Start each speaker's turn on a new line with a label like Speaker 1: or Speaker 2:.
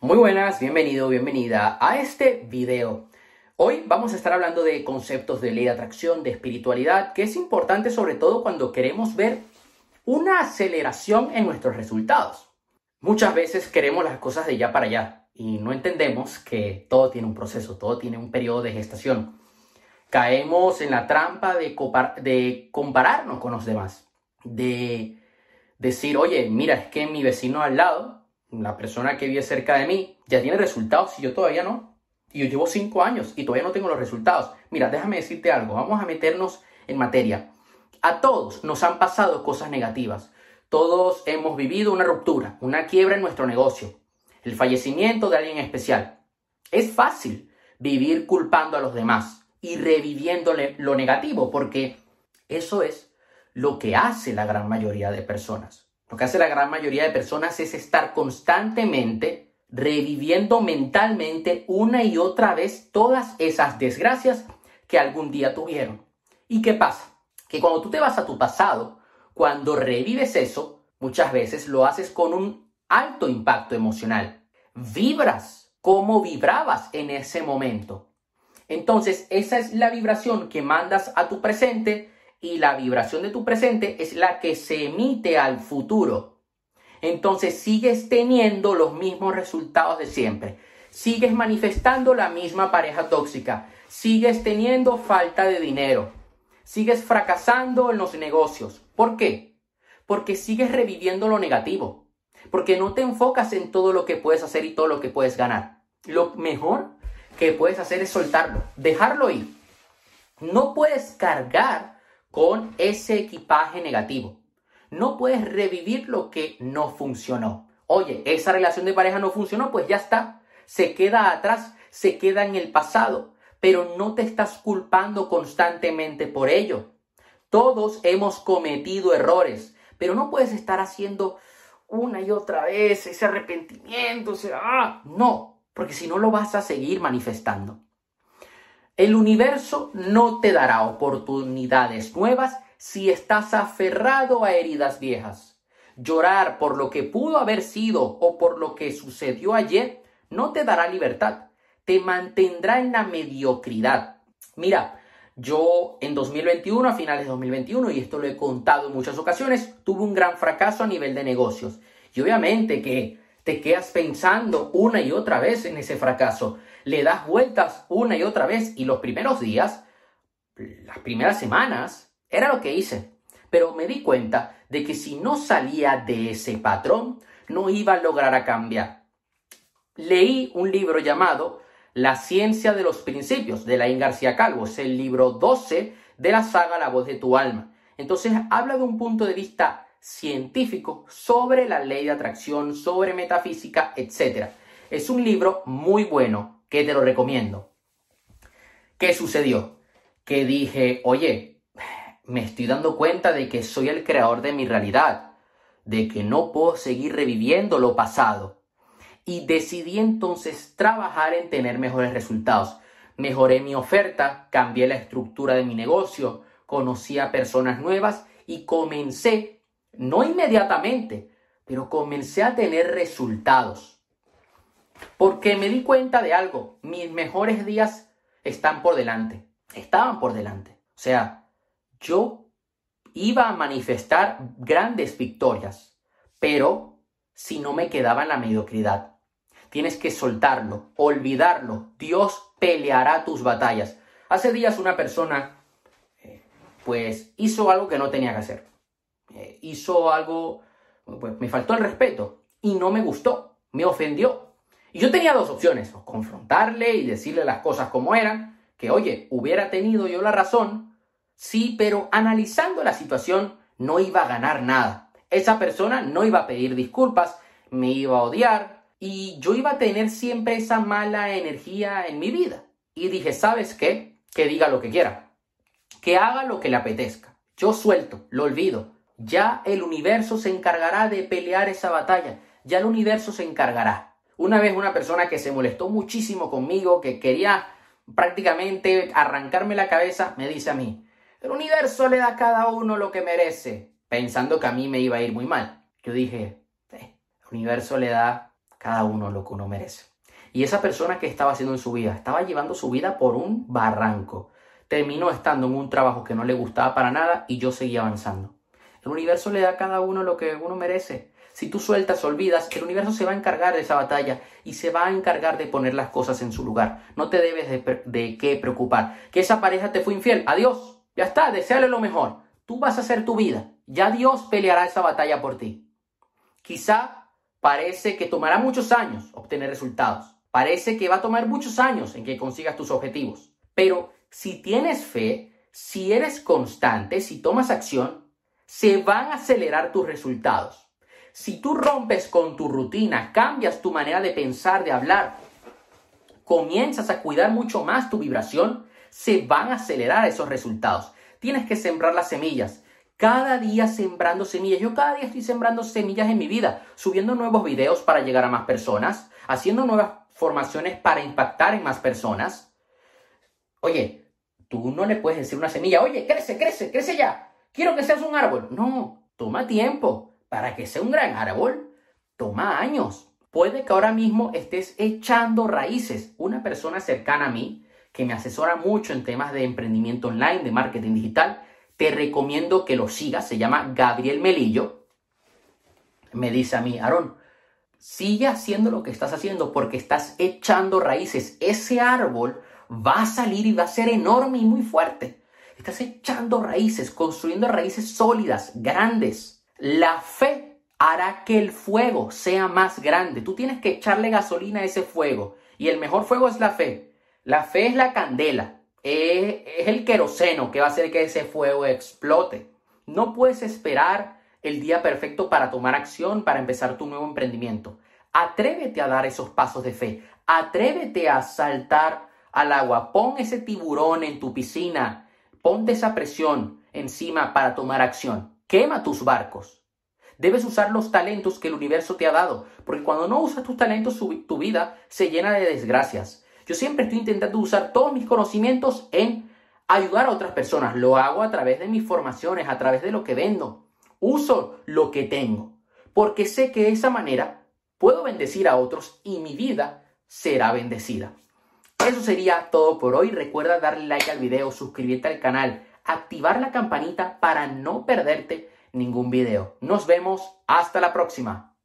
Speaker 1: Muy buenas, bienvenido, bienvenida a este video. Hoy vamos a estar hablando de conceptos de ley de atracción, de espiritualidad, que es importante sobre todo cuando queremos ver una aceleración en nuestros resultados. Muchas veces queremos las cosas de ya para allá y no entendemos que todo tiene un proceso, todo tiene un periodo de gestación. Caemos en la trampa de, de compararnos con los demás, de decir, oye, mira, es que mi vecino al lado la persona que vive cerca de mí ya tiene resultados y yo todavía no. Y yo llevo cinco años y todavía no tengo los resultados. Mira, déjame decirte algo, vamos a meternos en materia. A todos nos han pasado cosas negativas. Todos hemos vivido una ruptura, una quiebra en nuestro negocio, el fallecimiento de alguien especial. Es fácil vivir culpando a los demás y reviviéndole lo negativo, porque eso es lo que hace la gran mayoría de personas. Lo que hace la gran mayoría de personas es estar constantemente reviviendo mentalmente una y otra vez todas esas desgracias que algún día tuvieron. ¿Y qué pasa? Que cuando tú te vas a tu pasado, cuando revives eso, muchas veces lo haces con un alto impacto emocional. Vibras como vibrabas en ese momento. Entonces, esa es la vibración que mandas a tu presente y la vibración de tu presente es la que se emite al futuro. Entonces sigues teniendo los mismos resultados de siempre. Sigues manifestando la misma pareja tóxica. Sigues teniendo falta de dinero. Sigues fracasando en los negocios. ¿Por qué? Porque sigues reviviendo lo negativo. Porque no te enfocas en todo lo que puedes hacer y todo lo que puedes ganar. Lo mejor que puedes hacer es soltarlo, dejarlo ir. No puedes cargar con ese equipaje negativo. No puedes revivir lo que no funcionó. Oye, esa relación de pareja no funcionó, pues ya está. Se queda atrás, se queda en el pasado, pero no te estás culpando constantemente por ello. Todos hemos cometido errores, pero no puedes estar haciendo una y otra vez ese arrepentimiento, ¡ah! no, porque si no lo vas a seguir manifestando. El universo no te dará oportunidades nuevas si estás aferrado a heridas viejas. Llorar por lo que pudo haber sido o por lo que sucedió ayer no te dará libertad, te mantendrá en la mediocridad. Mira, yo en 2021, a finales de 2021, y esto lo he contado en muchas ocasiones, tuve un gran fracaso a nivel de negocios. Y obviamente que te quedas pensando una y otra vez en ese fracaso le das vueltas una y otra vez y los primeros días, las primeras semanas, era lo que hice. Pero me di cuenta de que si no salía de ese patrón, no iba a lograr a cambiar. Leí un libro llamado La ciencia de los principios de Laín García Calvo. Es el libro 12 de la saga La voz de tu alma. Entonces habla de un punto de vista científico sobre la ley de atracción, sobre metafísica, etc. Es un libro muy bueno que te lo recomiendo. ¿Qué sucedió? Que dije, oye, me estoy dando cuenta de que soy el creador de mi realidad, de que no puedo seguir reviviendo lo pasado. Y decidí entonces trabajar en tener mejores resultados. Mejoré mi oferta, cambié la estructura de mi negocio, conocí a personas nuevas y comencé, no inmediatamente, pero comencé a tener resultados. Porque me di cuenta de algo, mis mejores días están por delante, estaban por delante. O sea, yo iba a manifestar grandes victorias, pero si no me quedaba en la mediocridad. Tienes que soltarlo, olvidarlo. Dios peleará tus batallas. Hace días una persona, eh, pues, hizo algo que no tenía que hacer. Eh, hizo algo, pues, me faltó el respeto y no me gustó, me ofendió. Y yo tenía dos opciones, confrontarle y decirle las cosas como eran, que oye, hubiera tenido yo la razón, sí, pero analizando la situación no iba a ganar nada. Esa persona no iba a pedir disculpas, me iba a odiar y yo iba a tener siempre esa mala energía en mi vida. Y dije, ¿sabes qué? Que diga lo que quiera, que haga lo que le apetezca. Yo suelto, lo olvido. Ya el universo se encargará de pelear esa batalla, ya el universo se encargará. Una vez una persona que se molestó muchísimo conmigo, que quería prácticamente arrancarme la cabeza, me dice a mí, el universo le da a cada uno lo que merece, pensando que a mí me iba a ir muy mal. Yo dije, eh, el universo le da cada uno lo que uno merece. Y esa persona que estaba haciendo en su vida, estaba llevando su vida por un barranco. Terminó estando en un trabajo que no le gustaba para nada y yo seguía avanzando. El universo le da a cada uno lo que uno merece. Si tú sueltas, olvidas, el universo se va a encargar de esa batalla y se va a encargar de poner las cosas en su lugar. No te debes de, de qué preocupar. Que esa pareja te fue infiel. Adiós. Ya está, deseale lo mejor. Tú vas a hacer tu vida. Ya Dios peleará esa batalla por ti. Quizá parece que tomará muchos años obtener resultados. Parece que va a tomar muchos años en que consigas tus objetivos. Pero si tienes fe, si eres constante, si tomas acción, se van a acelerar tus resultados. Si tú rompes con tu rutina, cambias tu manera de pensar, de hablar, comienzas a cuidar mucho más tu vibración, se van a acelerar esos resultados. Tienes que sembrar las semillas. Cada día sembrando semillas. Yo cada día estoy sembrando semillas en mi vida, subiendo nuevos videos para llegar a más personas, haciendo nuevas formaciones para impactar en más personas. Oye, tú no le puedes decir una semilla, oye, crece, crece, crece ya. Quiero que seas un árbol. No, toma tiempo para que sea un gran árbol, toma años. Puede que ahora mismo estés echando raíces. Una persona cercana a mí, que me asesora mucho en temas de emprendimiento online, de marketing digital, te recomiendo que lo sigas. Se llama Gabriel Melillo. Me dice a mí, Aarón, sigue haciendo lo que estás haciendo porque estás echando raíces. Ese árbol va a salir y va a ser enorme y muy fuerte. Estás echando raíces, construyendo raíces sólidas, grandes. La fe hará que el fuego sea más grande. Tú tienes que echarle gasolina a ese fuego. Y el mejor fuego es la fe. La fe es la candela. Es, el queroseno que va a hacer que ese fuego explote. No puedes esperar el día perfecto para tomar acción, para empezar tu nuevo emprendimiento. Atrévete a dar esos pasos de fe. Atrévete a saltar al agua. Pon ese tiburón en tu piscina. Ponte esa presión encima para tomar acción. Quema tus barcos. Debes usar los talentos que el universo te ha dado, porque cuando no usas tus talentos, tu vida se llena de desgracias. Yo siempre estoy intentando usar todos mis conocimientos en ayudar a otras personas. Lo hago a través de mis formaciones, a través de lo que vendo. Uso lo que tengo, porque sé que de esa manera puedo bendecir a otros y mi vida será bendecida. Eso sería todo por hoy. Recuerda darle like al video, suscribirte al canal activar la campanita para no perderte ningún video. Nos vemos hasta la próxima.